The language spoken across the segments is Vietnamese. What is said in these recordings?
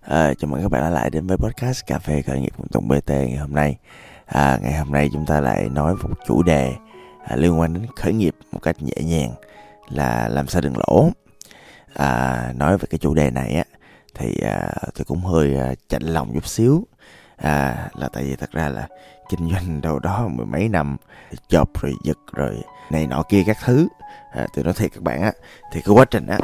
À, chào mừng các bạn đã lại đến với podcast Cà phê khởi nghiệp cùng Tùng BT ngày hôm nay. À, ngày hôm nay chúng ta lại nói một chủ đề à, liên quan đến khởi nghiệp một cách nhẹ nhàng là làm sao đừng lỗ. À, nói về cái chủ đề này á thì à, tôi cũng hơi à, chạnh lòng chút xíu. À, là tại vì thật ra là kinh doanh đâu đó mười mấy năm chộp rồi giật rồi này nọ kia các thứ. À, tôi nói thiệt các bạn á thì cái quá trình á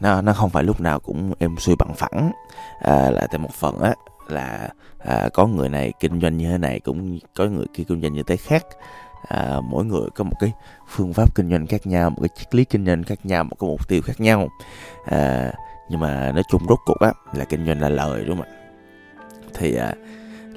nó nó không phải lúc nào cũng em xuôi bằng phẳng. À, là tại một phần á là à, có người này kinh doanh như thế này cũng có người kia kinh doanh như thế khác. À, mỗi người có một cái phương pháp kinh doanh khác nhau một cái triết lý kinh doanh khác nhau một cái mục tiêu khác nhau. À, nhưng mà nói chung rốt cuộc á là kinh doanh là lời đúng không ạ? Thì à,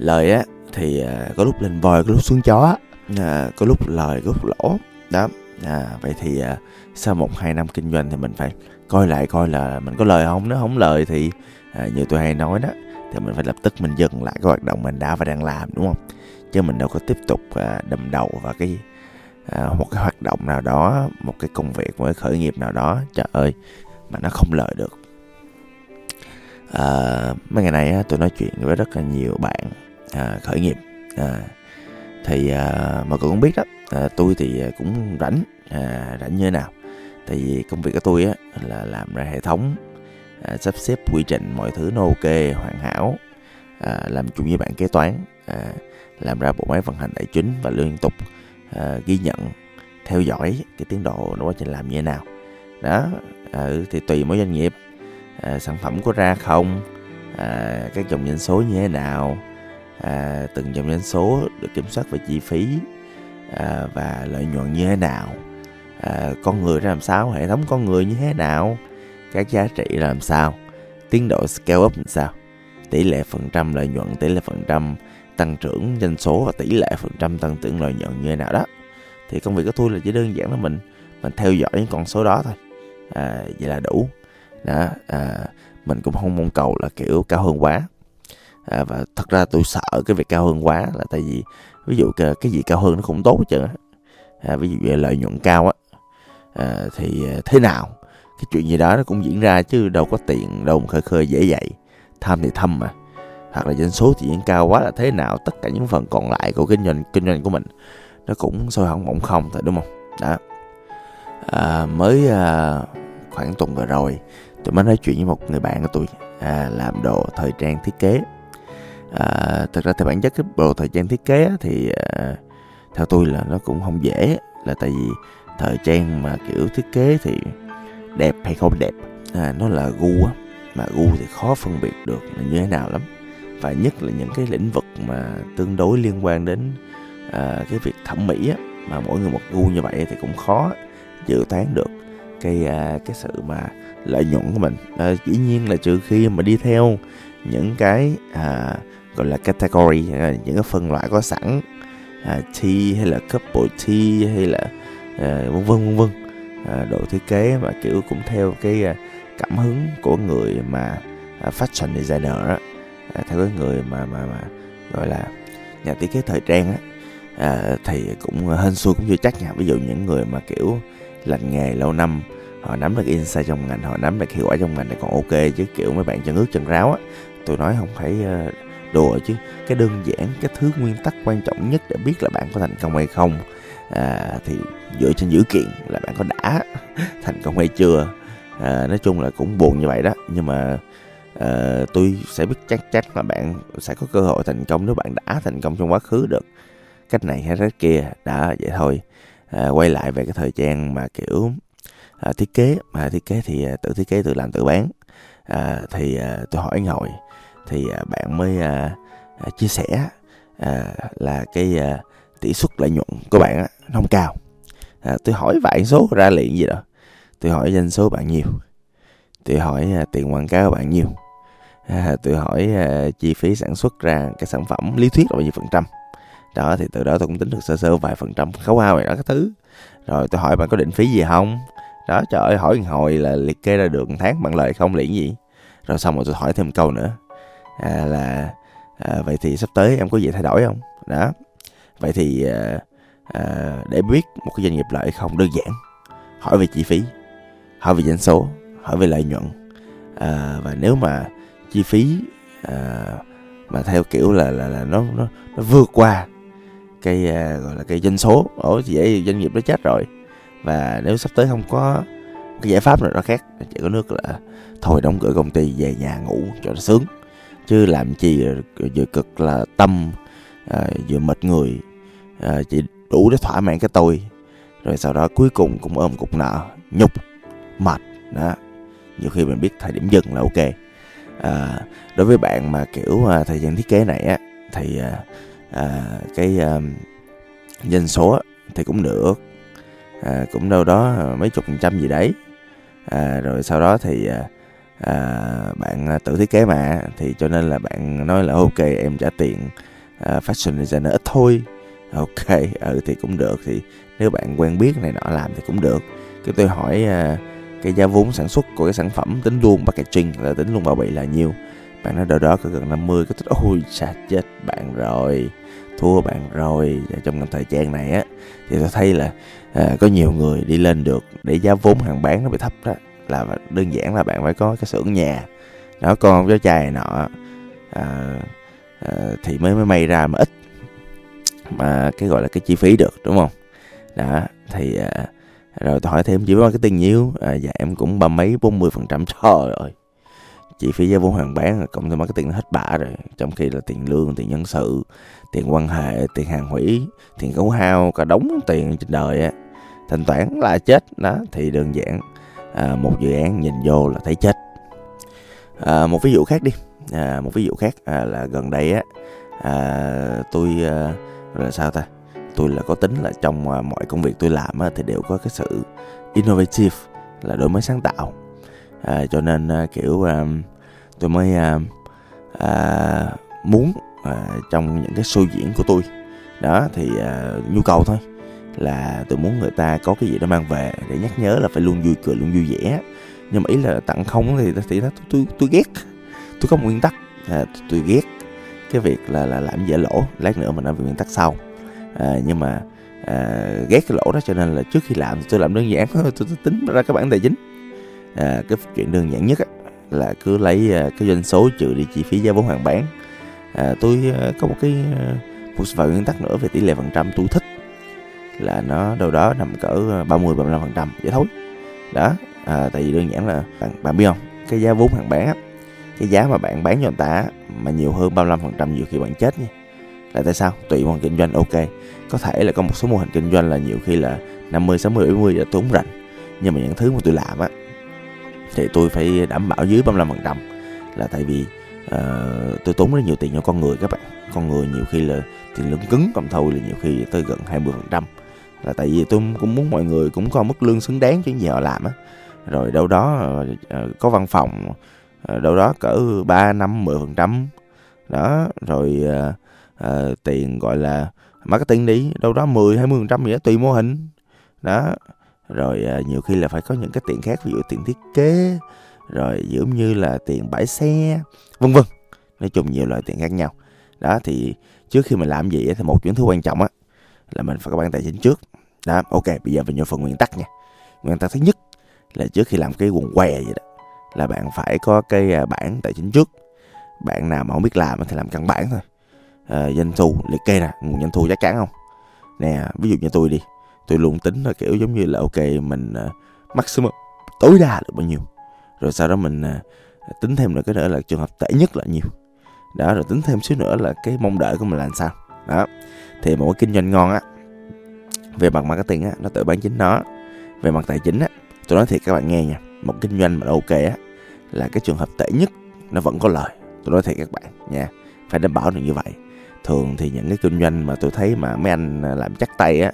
lời á thì à, có lúc lên voi có lúc xuống chó à, có lúc lời có lúc lỗ. Đó. À, vậy thì à, sau một hai năm kinh doanh thì mình phải coi lại coi là mình có lời không. Nếu không lời thì à, như tôi hay nói đó thì mình phải lập tức mình dừng lại cái hoạt động mình đã và đang làm đúng không? Chứ mình đâu có tiếp tục à, đầm đầu vào cái à, một cái hoạt động nào đó một cái công việc một cái khởi nghiệp nào đó. Trời ơi mà nó không lời được. À, mấy ngày này á, tôi nói chuyện với rất là nhiều bạn à, khởi nghiệp. À, thì à, mọi người cũng biết đó à, tôi thì cũng rảnh à, rảnh như thế nào. Tại vì công việc của tôi á là làm ra hệ thống à, sắp xếp quy trình mọi thứ nó ok hoàn hảo à, làm chung với bạn kế toán à, làm ra bộ máy vận hành tài chính và liên tục à, ghi nhận theo dõi cái tiến độ nó quá trình làm như thế nào. Đó à, thì tùy mỗi doanh nghiệp à, sản phẩm có ra không à, các dòng doanh số như thế nào à, từng dòng doanh số được kiểm soát về chi phí à, và lợi nhuận như thế nào. À, con người ra làm sao? Hệ thống con người như thế nào? Các giá trị làm sao? Tiến độ scale up làm sao? Tỷ lệ phần trăm lợi nhuận tỷ lệ phần trăm tăng trưởng doanh số và tỷ lệ phần trăm tăng trưởng lợi nhuận như thế nào đó. Thì công việc của tôi là chỉ đơn giản là mình mình theo dõi những con số đó thôi. À, vậy là đủ. Đó à, mình cũng không mong cầu là kiểu cao hơn quá à, và thật ra tôi sợ cái việc cao hơn quá là tại vì ví dụ cái, cái gì cao hơn nó cũng tốt chứ, à, ví dụ về lợi nhuận cao á à, thì à, thế nào? Cái chuyện gì đó nó cũng diễn ra chứ đâu có tiền đâu mà khơi khơi dễ vậy tham thì thâm mà. Hoặc là doanh số thì diễn cao quá là thế nào? Tất cả những phần còn lại của kinh doanh kinh doanh của mình nó cũng sôi hỏng bỏng không thôi đúng không? Đó. À, mới à, khoảng tuần vừa rồi tôi mới nói chuyện với một người bạn của tôi à, làm đồ thời trang thiết kế à, thật ra thì bản chất cái bộ thời trang thiết kế thì à, theo tôi là nó cũng không dễ là tại vì thời trang mà kiểu thiết kế thì đẹp hay không đẹp à, nó là gu á mà gu thì khó phân biệt được là như thế nào lắm. Và nhất là những cái lĩnh vực mà tương đối liên quan đến à, cái việc thẩm mỹ á mà mỗi người một gu như vậy thì cũng khó dự toán được cái à, cái sự mà lợi nhuận của mình. À, dĩ nhiên là trừ khi mà đi theo những cái à, gọi là category à, những cái phân loại có sẵn à, tea hay là couple tea hay là à, vân vân vân vân. À, đồ thiết kế mà kiểu cũng theo cái à, cảm hứng của người mà à, fashion designer á. À, theo cái người mà mà mà gọi là nhà thiết kế thời trang á. À, thì cũng hên xui cũng chưa chắc nha. Ví dụ những người mà kiểu lành nghề lâu năm họ nắm được insight trong ngành họ nắm được hiệu quả trong ngành thì còn ok chứ kiểu mấy bạn chân ướt chân ráo á. Tôi nói không phải uh, đùa chứ. Cái đơn giản cái thứ nguyên tắc quan trọng nhất để biết là bạn có thành công hay không à, thì dựa trên dữ kiện là bạn có đã thành công hay chưa. À, nói chung là cũng buồn như vậy đó. Nhưng mà à, tôi sẽ biết chắc chắn là bạn sẽ có cơ hội thành công nếu bạn đã thành công trong quá khứ được. Cách này hay cách kia đã vậy thôi. À, quay lại về cái thời gian mà kiểu à, thiết kế. Mà thiết kế thì à, tự thiết kế tự làm tự bán. À, thì à, tôi hỏi ngồi thì à, bạn mới à, à, chia sẻ là cái tỷ suất lợi nhuận của bạn nó không cao. À, tôi hỏi vài số ra liền gì đó. Tôi hỏi doanh số bạn nhiều. Tôi hỏi à, tiền quảng cáo bạn nhiều. À, tôi hỏi à, chi phí sản xuất ra cái sản phẩm lý thuyết là bao nhiêu phần trăm. Đó thì từ đó tôi cũng tính được sơ sơ vài phần trăm khấu hao này đó các thứ. Rồi tôi hỏi bạn có định phí gì không? Đó trời ơi hỏi hồi là liệt kê ra được một tháng bạn lời không liền gì? Rồi xong rồi tôi hỏi thêm một câu nữa à, là à, vậy thì sắp tới em có gì thay đổi không? Đó. Vậy thì à, à, để biết một cái doanh nghiệp lợi không đơn giản. Hỏi về chi phí hỏi về doanh số hỏi về lợi nhuận. À, và nếu mà chi phí à, mà theo kiểu là là là nó nó, nó vượt qua cái à, gọi là cái doanh số ổ thì vậy doanh nghiệp nó chết rồi. Và nếu sắp tới không có cái giải pháp nào đó khác chỉ có nước là thôi đóng cửa công ty về nhà ngủ cho nó sướng chứ làm chi vừa cực là tâm à, vừa mệt người. À, chỉ đủ để thỏa mãn cái tôi. Rồi sau đó cuối cùng cũng ôm cục nợ nhục mệt đó. Nhiều khi mình biết thời điểm dừng là ok. À, đối với bạn mà kiểu à, thời gian thiết kế này á thì à, à, cái à, doanh số thì cũng được. À, cũng đâu đó à, mấy chục phần trăm gì đấy. À, rồi sau đó thì à, à, bạn à, tự thiết kế mà thì cho nên là bạn nói là ok em trả tiền à, fashion designer ít thôi. Ok ừ thì cũng được. Thì nếu bạn quen biết này nọ làm thì cũng được. Cái tôi hỏi à, cái giá vốn sản xuất của cái sản phẩm tính luôn packaging là tính luôn bao bì là nhiêu? Bạn nói đâu đó có gần 50 cái tích ôi xa chết bạn rồi thua bạn rồi. Trong thời gian này á thì tôi thấy là à, có nhiều người đi lên được để giá vốn hàng bán nó bị thấp đó là đơn giản là bạn phải có cái xưởng nhà đó con với chài nọ à, à, thì mới mới may ra mà ít mà cái gọi là cái chi phí được đúng không? Đó thì à, rồi tôi hỏi thêm chỉ cái marketing nhiêu à, dạ em cũng ba mấy bốn mươi phần trăm trời ơi. Chi phí giá vốn hàng bán cộng thêm marketing nó hết bả rồi trong khi là tiền lương tiền nhân sự tiền quan hệ tiền hàng hủy tiền khấu hao cả đống tiền trên đời á. Thanh toán là chết đó thì đơn giản à, một dự án nhìn vô là thấy chết. À, một ví dụ khác đi. À, một ví dụ khác à, là gần đây á à, tôi à, là sao ta? Tôi là có tính là trong à, mọi công việc tôi làm á, thì đều có cái sự innovative là đổi mới sáng tạo. À, cho nên à, kiểu à, tôi mới à, à, muốn à, trong những cái show diễn của tôi. Đó thì à, nhu cầu thôi là tôi muốn người ta có cái gì đó mang về để nhắc nhớ là phải luôn vui cười luôn vui vẻ. Nhưng mà ý là tặng không thì thì tôi tôi, tôi ghét. Tôi có một nguyên tắc à, tôi ghét cái việc là là làm dễ lỗ. Lát nữa mình nói về nguyên tắc sau. À, nhưng mà à, ghét cái lỗ đó cho nên là trước khi làm tôi làm đơn giản. Tôi, tôi, tôi tính ra cái bản tài chính. À, cái chuyện đơn giản nhất á, là cứ lấy à, cái doanh số trừ đi chi phí giá vốn hàng bán. À, tôi à, có một cái à, một vài nguyên tắc nữa về tỷ lệ phần trăm tôi thích là nó đâu đó nằm cỡ ờ, 30 35 phần trăm vậy thôi. Đó à, tại vì đơn giản là bạn bạn biết không? Cái giá vốn hàng bán á cái giá mà bạn bán cho người ta mà nhiều hơn 35 phần trăm nhiều khi bạn chết nha. Là tại sao? Tùy mô hình kinh doanh ok. Có thể là có một số mô hình kinh doanh là nhiều khi là 50 60 70 là tôi không rành. Nhưng mà những thứ mà tôi làm á thì tôi phải đảm bảo dưới 35 phần trăm là tại vì uh, tôi tốn rất nhiều tiền cho con người các bạn. Con người nhiều khi là tiền lương cứng còn thôi là nhiều khi tới gần 20 phần trăm là tại vì tôi cũng muốn mọi người cũng có mức lương xứng đáng cho những gì họ làm á. Rồi đâu đó ờ, có văn phòng ờ, đâu đó cỡ ba năm mười phần trăm. Đó rồi uh, tiền gọi là marketing đi đâu đó 10 20 phần trăm gì đó tùy mô hình. Đó rồi uh, nhiều khi là phải có những cái tiền khác ví dụ tiền thiết kế rồi giống như là tiền bãi xe vân vân. Nói chung nhiều loại tiền khác nhau. Đó thì trước khi mình làm gì thì một những thứ quan trọng á là mình phải có bản tài chính trước. Đó ok bây giờ mình vô phần nguyên tắc nha. Nguyên tắc thứ nhất là trước khi làm cái quần què vậy đó là bạn phải có cái à, bản tài chính trước. Bạn nào mà không biết làm thì làm căn bản thôi. À, doanh thu liệt kê nè nguồn doanh thu chắc chắn không? Nè ví dụ như tôi đi tôi luôn tính là kiểu giống như là ok mình uh, maximum tối đa được bao nhiêu. Rồi sau đó mình uh, tính thêm nữa cái nữa là trường hợp tệ nhất là nhiều. đó rồi tính thêm xíu nữa là cái mong đợi của mình là làm sao? Đó. Thì một cái kinh doanh ngon á, về mặt marketing á, nó tự bán chính nó. Về mặt tài chính á, tôi nói thiệt các bạn nghe nha, một kinh doanh mà ok á, là cái trường hợp tệ nhất nó vẫn có lời. Tôi nói thiệt các bạn nha, phải đảm bảo được như vậy. Thường thì những cái kinh doanh mà tôi thấy mà mấy anh làm chắc tay á,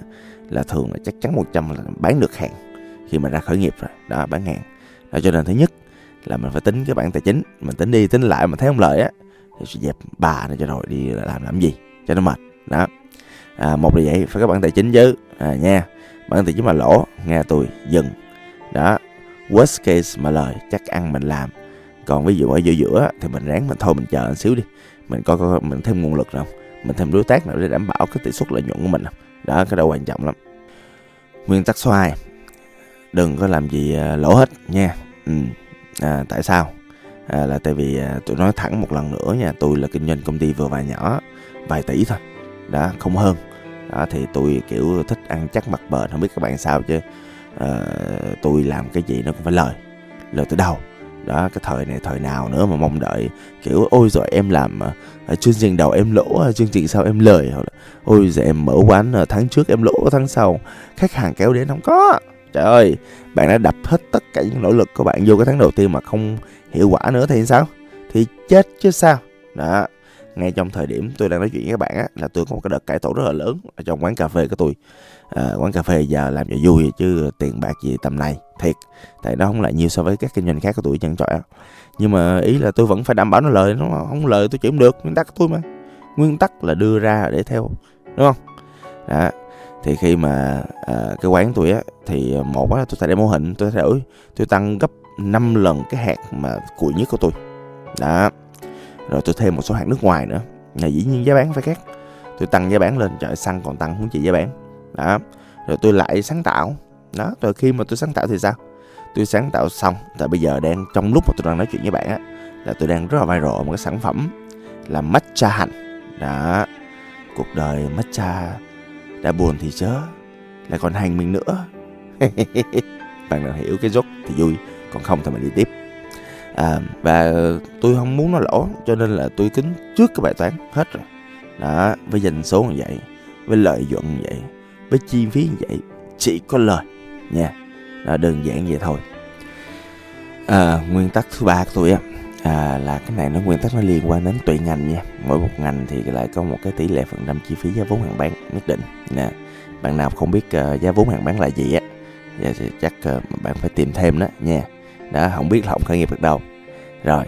là thường là chắc chắn 100 là bán được hàng khi mà ra khởi nghiệp rồi. Đó, bán hàng. Đó, cho nên thứ nhất là mình phải tính cái bản tài chính, mình tính đi tính lại mà thấy không lợi á, thì sẽ dẹp bà này cho rồi, đi làm làm gì? Cho nó mệt. Đó. À, một là vậy phải có bản tài chính chứ. À, nha. Bản tài chính mà lỗ nghe tôi dừng. Đó. Worst case mà lời chắc ăn mình làm. Còn ví dụ ở giữa giữa thì mình ráng mình thôi mình chờ một xíu đi. Mình coi coi mình thêm nguồn lực nào. Mình thêm đối tác nào để đảm bảo cái tỷ suất lợi nhuận của mình. Đó cái đó quan trọng lắm. Nguyên tắc số 2 đừng có làm gì à, lỗ hết nha. Ừ. à, tại sao? À, là tại vì à, tôi nói thẳng một lần nữa nha. Tôi là kinh doanh công ty vừa và nhỏ vài tỷ thôi. Đó không hơn. Đó thì tôi kiểu thích ăn chắc mặt bền không biết các bạn sao chứ. À, tôi làm cái gì nó cũng phải lời. Lời từ đầu đó cái thời này thời nào nữa mà mong đợi kiểu ôi rồi em làm uh, chương trình đầu em lỗ chương trình sau em lời. Hoặc là ôi giờ em mở quán uh, tháng trước em lỗ tháng sau khách hàng kéo đến không có. Trời ơi bạn đã đập hết tất cả những nỗ lực của bạn vô cái tháng đầu tiên mà không hiệu quả nữa thì sao? Thì chết chứ sao? Đó ngay trong thời điểm tôi đang nói chuyện với các bạn á là tôi có một cái đợt cải tổ rất là lớn ở trong quán cà phê của tôi. À, quán cà phê giờ làm cho vui chứ tiền bạc gì tầm này thiệt. Tại nó không lại nhiều so với các kinh doanh khác của tôi chân trọi nhưng mà ý là tôi vẫn phải đảm bảo nó lời nó không lời tôi chịu không được nguyên tắc của tôi mà. Nguyên tắc là đưa ra để theo đúng không? Đó thì khi mà à, cái quán tôi á thì một á tôi thay đổi mô hình tôi thay đổi tôi tăng gấp 5 lần cái hạt mà cùi nhất của tôi. Đó rồi tôi thêm một số hàng nước ngoài nữa. Là dĩ nhiên giá bán phải khác. Tôi tăng giá bán lên, trời xăng còn tăng không chỉ giá bán. Đó. Rồi tôi lại sáng tạo. Đó, rồi khi mà tôi sáng tạo thì sao? Tôi sáng tạo xong, tại bây giờ đang, trong lúc mà tôi đang nói chuyện với bạn á, là tôi đang rất là viral một cái sản phẩm là matcha hành. Đó. Cuộc đời matcha đã buồn thì chớ, lại còn hành mình nữa. Bạn nào hiểu cái rốt thì vui, còn không thì mình đi tiếp à, và tôi không muốn nó lỗ cho nên là tôi tính trước cái bài toán hết rồi. Đó với doanh số như vậy với lợi nhuận như vậy với chi phí như vậy chỉ có lời nha. Đó, đơn giản vậy thôi. À, nguyên tắc thứ ba của tôi á à, là cái này nó nguyên tắc nó liên quan đến tùy ngành nha. Mỗi một ngành thì lại có một cái tỷ lệ phần trăm chi phí giá vốn hàng bán nhất định nè bạn nào không biết uh, giá vốn hàng bán là gì á thì chắc uh, bạn phải tìm thêm đó nha đó không biết là không khởi nghiệp được đâu. Rồi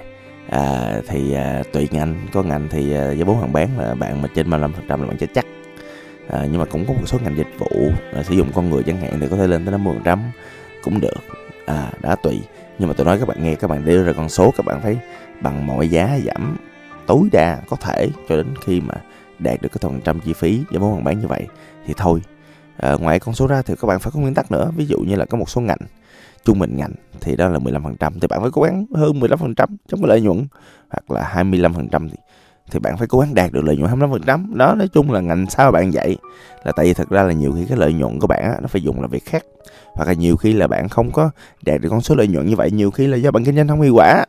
à, thì à, tùy ngành có ngành thì à, giá vốn hàng bán là bạn mà trên 35% là bạn chết chắc. À, nhưng mà cũng có một số ngành dịch vụ à, sử dụng con người chẳng hạn thì có thể lên tới 50% cũng được. À đã tùy. Nhưng mà tôi nói các bạn nghe các bạn đưa ra con số các bạn phải bằng mọi giá giảm tối đa có thể cho đến khi mà đạt được cái phần trăm chi phí giá vốn hàng bán như vậy thì thôi. À, ngoài con số ra thì các bạn phải có nguyên tắc nữa. Ví dụ như là có một số ngành trung bình ngành thì đó là 15% thì bạn phải cố gắng hơn 15% trong cái lợi nhuận hoặc là 25% thì thì bạn phải cố gắng đạt được lợi nhuận 25% đó nói chung là ngành sao bạn dạy là tại vì thật ra là nhiều khi cái lợi nhuận của bạn á, nó phải dùng làm việc khác. Hoặc là nhiều khi là bạn không có đạt được con số lợi nhuận như vậy nhiều khi là do bạn kinh doanh không hiệu quả.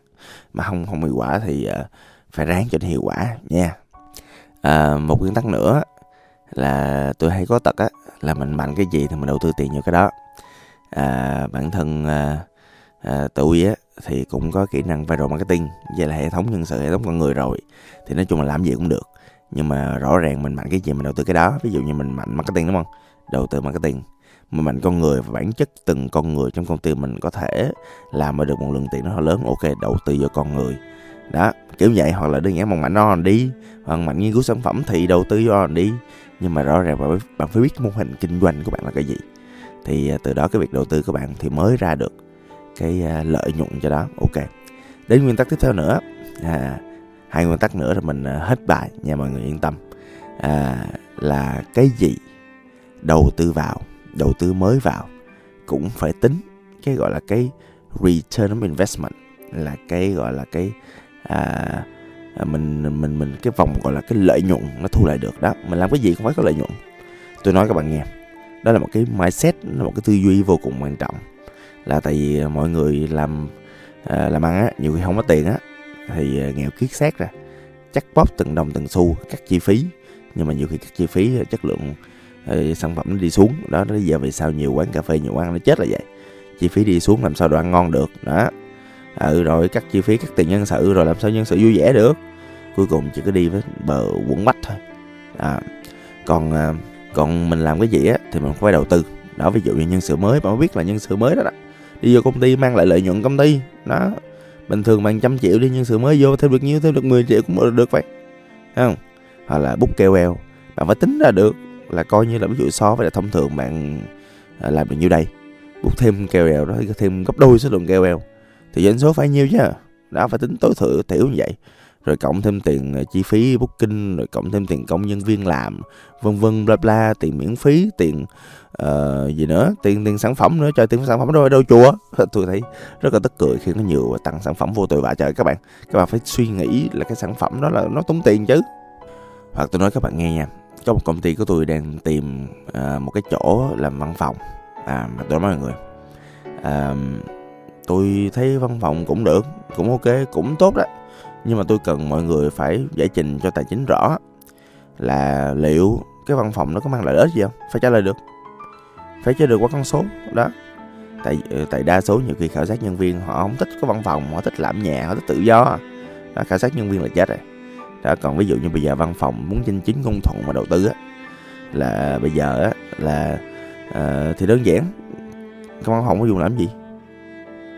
Mà không không hiệu quả thì uh, phải ráng cho nó hiệu quả nha. À, một nguyên tắc nữa là tôi hay có tật á là mình mạnh cái gì thì mình đầu tư tiền vào cái đó à, bản thân à, à, tôi á thì cũng có kỹ năng viral marketing vậy là hệ thống nhân sự hệ thống con người rồi. Thì nói chung là làm gì cũng được. Nhưng mà rõ ràng mình mạnh cái gì mình đầu tư cái đó. Ví dụ như mình mạnh marketing đúng không? Đầu tư marketing. Mà mạnh con người và bản chất từng con người trong công ty mình có thể làm được một lượng tiền nó lớn ok đầu tư vào con người. Đó kiểu vậy. Hoặc là đơn giản một mạnh nó đi hoặc mạnh nghiên cứu sản phẩm thì đầu tư vào đi nhưng mà rõ ràng bạn, bạn phải biết mô hình kinh doanh của bạn là cái gì thì à, từ đó cái việc đầu tư của bạn thì mới ra được cái à, lợi nhuận cho đó. Ok. Đến nguyên tắc tiếp theo nữa à, hai nguyên tắc nữa là mình à, hết bài nha mọi người yên tâm. À, là cái gì đầu tư vào đầu tư mới vào cũng phải tính cái gọi là cái return of investment là cái gọi là cái à, mình mình mình cái vòng gọi là cái lợi nhuận nó thu lại được. Đó mình làm cái gì cũng phải có lợi nhuận. Tôi nói các bạn nghe đó là một cái mindset là một cái tư duy vô cùng quan trọng. Là tại vì mọi người làm à, làm ăn á nhiều khi không có tiền á thì à, nghèo kiết xác ra. Chắc bóp từng đồng từng xu các chi phí. Nhưng mà nhiều khi các chi phí à, chất lượng uh, sản phẩm nó đi xuống. Đó nó giờ vì sao nhiều quán cà phê nhiều quán nó chết là vậy. Chi phí đi xuống làm sao đồ ăn ngon được đó. Ừ rồi các chi phí các tiền nhân sự rồi làm sao nhân sự vui vẻ được. Cuối cùng chỉ có đi với bờ quẩn bách thôi. À, còn uh, còn mình làm cái gì á thì mình phải đầu tư. Đó ví dụ như nhân sự mới bạn biết là nhân sự mới đó, đó. Đi vô công ty mang lại lợi nhuận công ty. Đó bình thường bằng trăm triệu đi nhân sự mới vô thêm được nhiêu thêm được 10 triệu cũng được vậy. Thấy không? Hoặc là bút keo eo bạn phải tính ra được là coi như là ví dụ so với là thông thường bạn à, làm được nhiêu đây. Bút thêm keo eo đó thêm gấp đôi số lượng keo eo thì doanh số phải nhiêu chứ. Đó phải tính tối thiểu tiểu như vậy rồi cộng thêm tiền ờ, chi phí booking rồi cộng thêm tiền công nhân viên làm vân vân bla bla tiền miễn phí tiền uh, gì nữa tiền tiền sản phẩm nữa trời tiền sản phẩm đâu đâu chùa. Tôi thấy rất là tức cười khi nó nhiều tặng sản phẩm vô tội vạ. Trời các bạn các bạn phải suy nghĩ là cái sản phẩm đó là nó tốn tiền chứ. Hoặc tôi nói các bạn nghe nha có một công ty của tôi đang tìm uh, một cái chỗ làm văn phòng. À mà tôi nói mọi người uh, tôi thấy văn phòng cũng được cũng ok cũng tốt đó nhưng mà tôi cần mọi người phải giải trình cho tài chính rõ là liệu cái văn phòng nó có mang lợi ích gì không? Phải trả lời được. Phải trả lời qua con số đó. Tại ờ, tại đa số nhiều khi khảo sát nhân viên họ không thích có văn phòng họ thích làm nhà họ thích tự do. Đó khảo sát nhân viên là chết rồi. Đó còn ví dụ như bây giờ văn phòng muốn chinh chính công thuận mà đầu tư á là bây giờ á là uh, thì đơn giản. Cái văn phòng có dùng làm gì?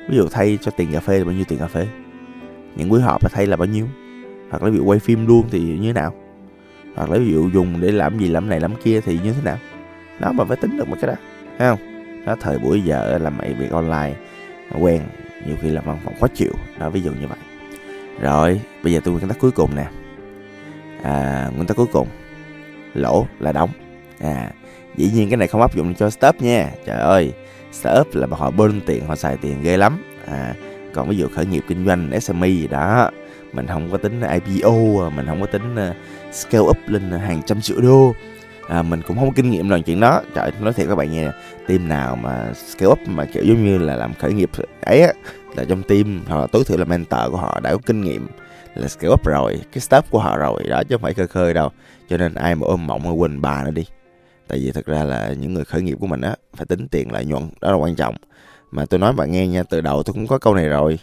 Ví dụ thay cho tiền cà phê là bao nhiêu tiền cà phê? Những buổi họp là thay là bao nhiêu? Hoặc là ví dụ quay phim luôn thì như thế nào? Hoặc là ví dụ dùng để làm gì làm này làm kia thì như thế nào? Đó mà phải tính được một cái đó thấy không? Nó thời buổi giờ làm mày việc online quen nhiều khi làm văn phòng khó chịu đó ví dụ như vậy. Rồi bây giờ tôi nguyên tắc cuối cùng nè. À, nguyên tắc cuối cùng. Lỗ là đóng. À dĩ nhiên cái này không áp dụng cho startup nha. Trời ơi startup là họ bơm tiền họ xài tiền ghê lắm. À còn ví dụ khởi nghiệp kinh doanh SME gì đó mình không có tính IPO mình không có tính ờ, scale up lên hàng trăm triệu đô. À, mình cũng không có kinh nghiệm làm chuyện đó. Trời nói thiệt các bạn nghe team nào mà scale up mà kiểu giống như là làm khởi nghiệp ấy á là trong team hoặc là tối thiểu là mentor của họ đã có kinh nghiệm là scale up rồi cái staff của họ rồi đó chứ không phải khơi khơi đâu. Cho nên ai mà ôm mộng quên bà nó đi. Tại vì thật ra là những người khởi nghiệp của mình á phải tính tiền lợi nhuận đó là quan trọng mà tôi nói bạn nghe nha, từ đầu tôi cũng có câu này rồi.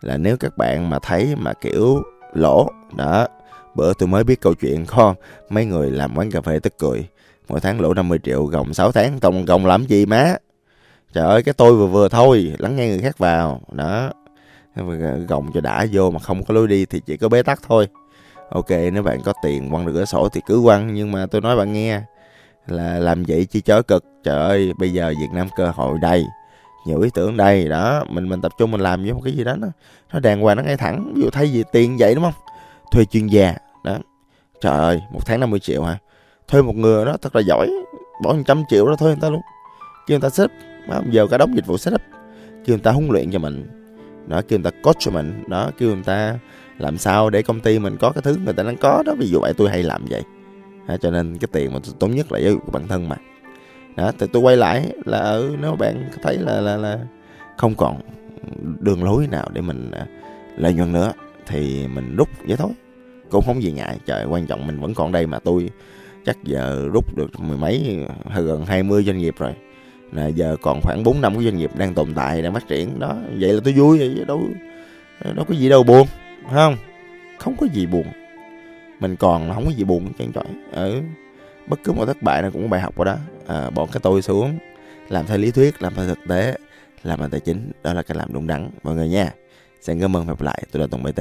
Là nếu các bạn mà thấy mà kiểu lỗ, đó, bữa tôi mới biết câu chuyện con mấy người làm quán cà phê tức cười. Mỗi tháng lỗ 50 triệu, gồng 6 tháng, tông gồng làm gì má? Trời ơi, cái tôi vừa vừa thôi, lắng nghe người khác vào, đó. Gồng cho đã vô mà không có lối đi thì chỉ có bế tắc thôi. Ok, nếu bạn có tiền quăng được cửa sổ thì cứ quăng, nhưng mà tôi nói bạn nghe, là làm vậy chi chó cực. Trời ơi, bây giờ việt nam cơ hội đây nhiều ý tưởng đây đó mình mình tập trung mình làm với một cái gì đó nó nó đàng hoàng nó ngay thẳng. Ví dụ thay vì tiền vậy đúng không? Thuê chuyên gia đó. Trời ơi một tháng 50 triệu hả? Thuê một người đó thật là giỏi bỏ một trăm triệu đó thuê người ta luôn. Kêu người ta xếp giờ cả đóng dịch vụ setup. Kêu người ta huấn luyện cho mình đó kêu người ta coach cho mình đó kêu người ta làm sao để công ty mình có cái thứ người ta đang có đó. Ví dụ vậy tôi hay làm vậy. À, cho nên cái tiền mà tôi tốn nhất là giáo dục bản thân mà đó, thì tôi quay lại là ở, nếu bạn thấy là là là không còn đường lối nào để mình à, lợi nhuận nữa, thì mình rút vậy thôi. Cũng không gì ngại, trời, quan trọng mình vẫn còn đây mà tôi chắc giờ rút được mười mấy gần hai mươi doanh nghiệp rồi. Là giờ còn khoảng 4 năm cái doanh nghiệp đang tồn tại, đang phát triển. Đó, vậy là tôi vui, vậy đâu đâu có gì đâu buồn không? Không có gì buồn. Mình còn không có gì buồn chẳng trời ở ừ bất cứ một thất bại nào cũng có bài học của đó. À, bỏ cái tôi xuống làm theo lý thuyết làm theo thực tế làm bằng tài chính đó là cách làm đúng đắn mọi người nha. Xin cảm ơn và gặp lại tôi là tùng bt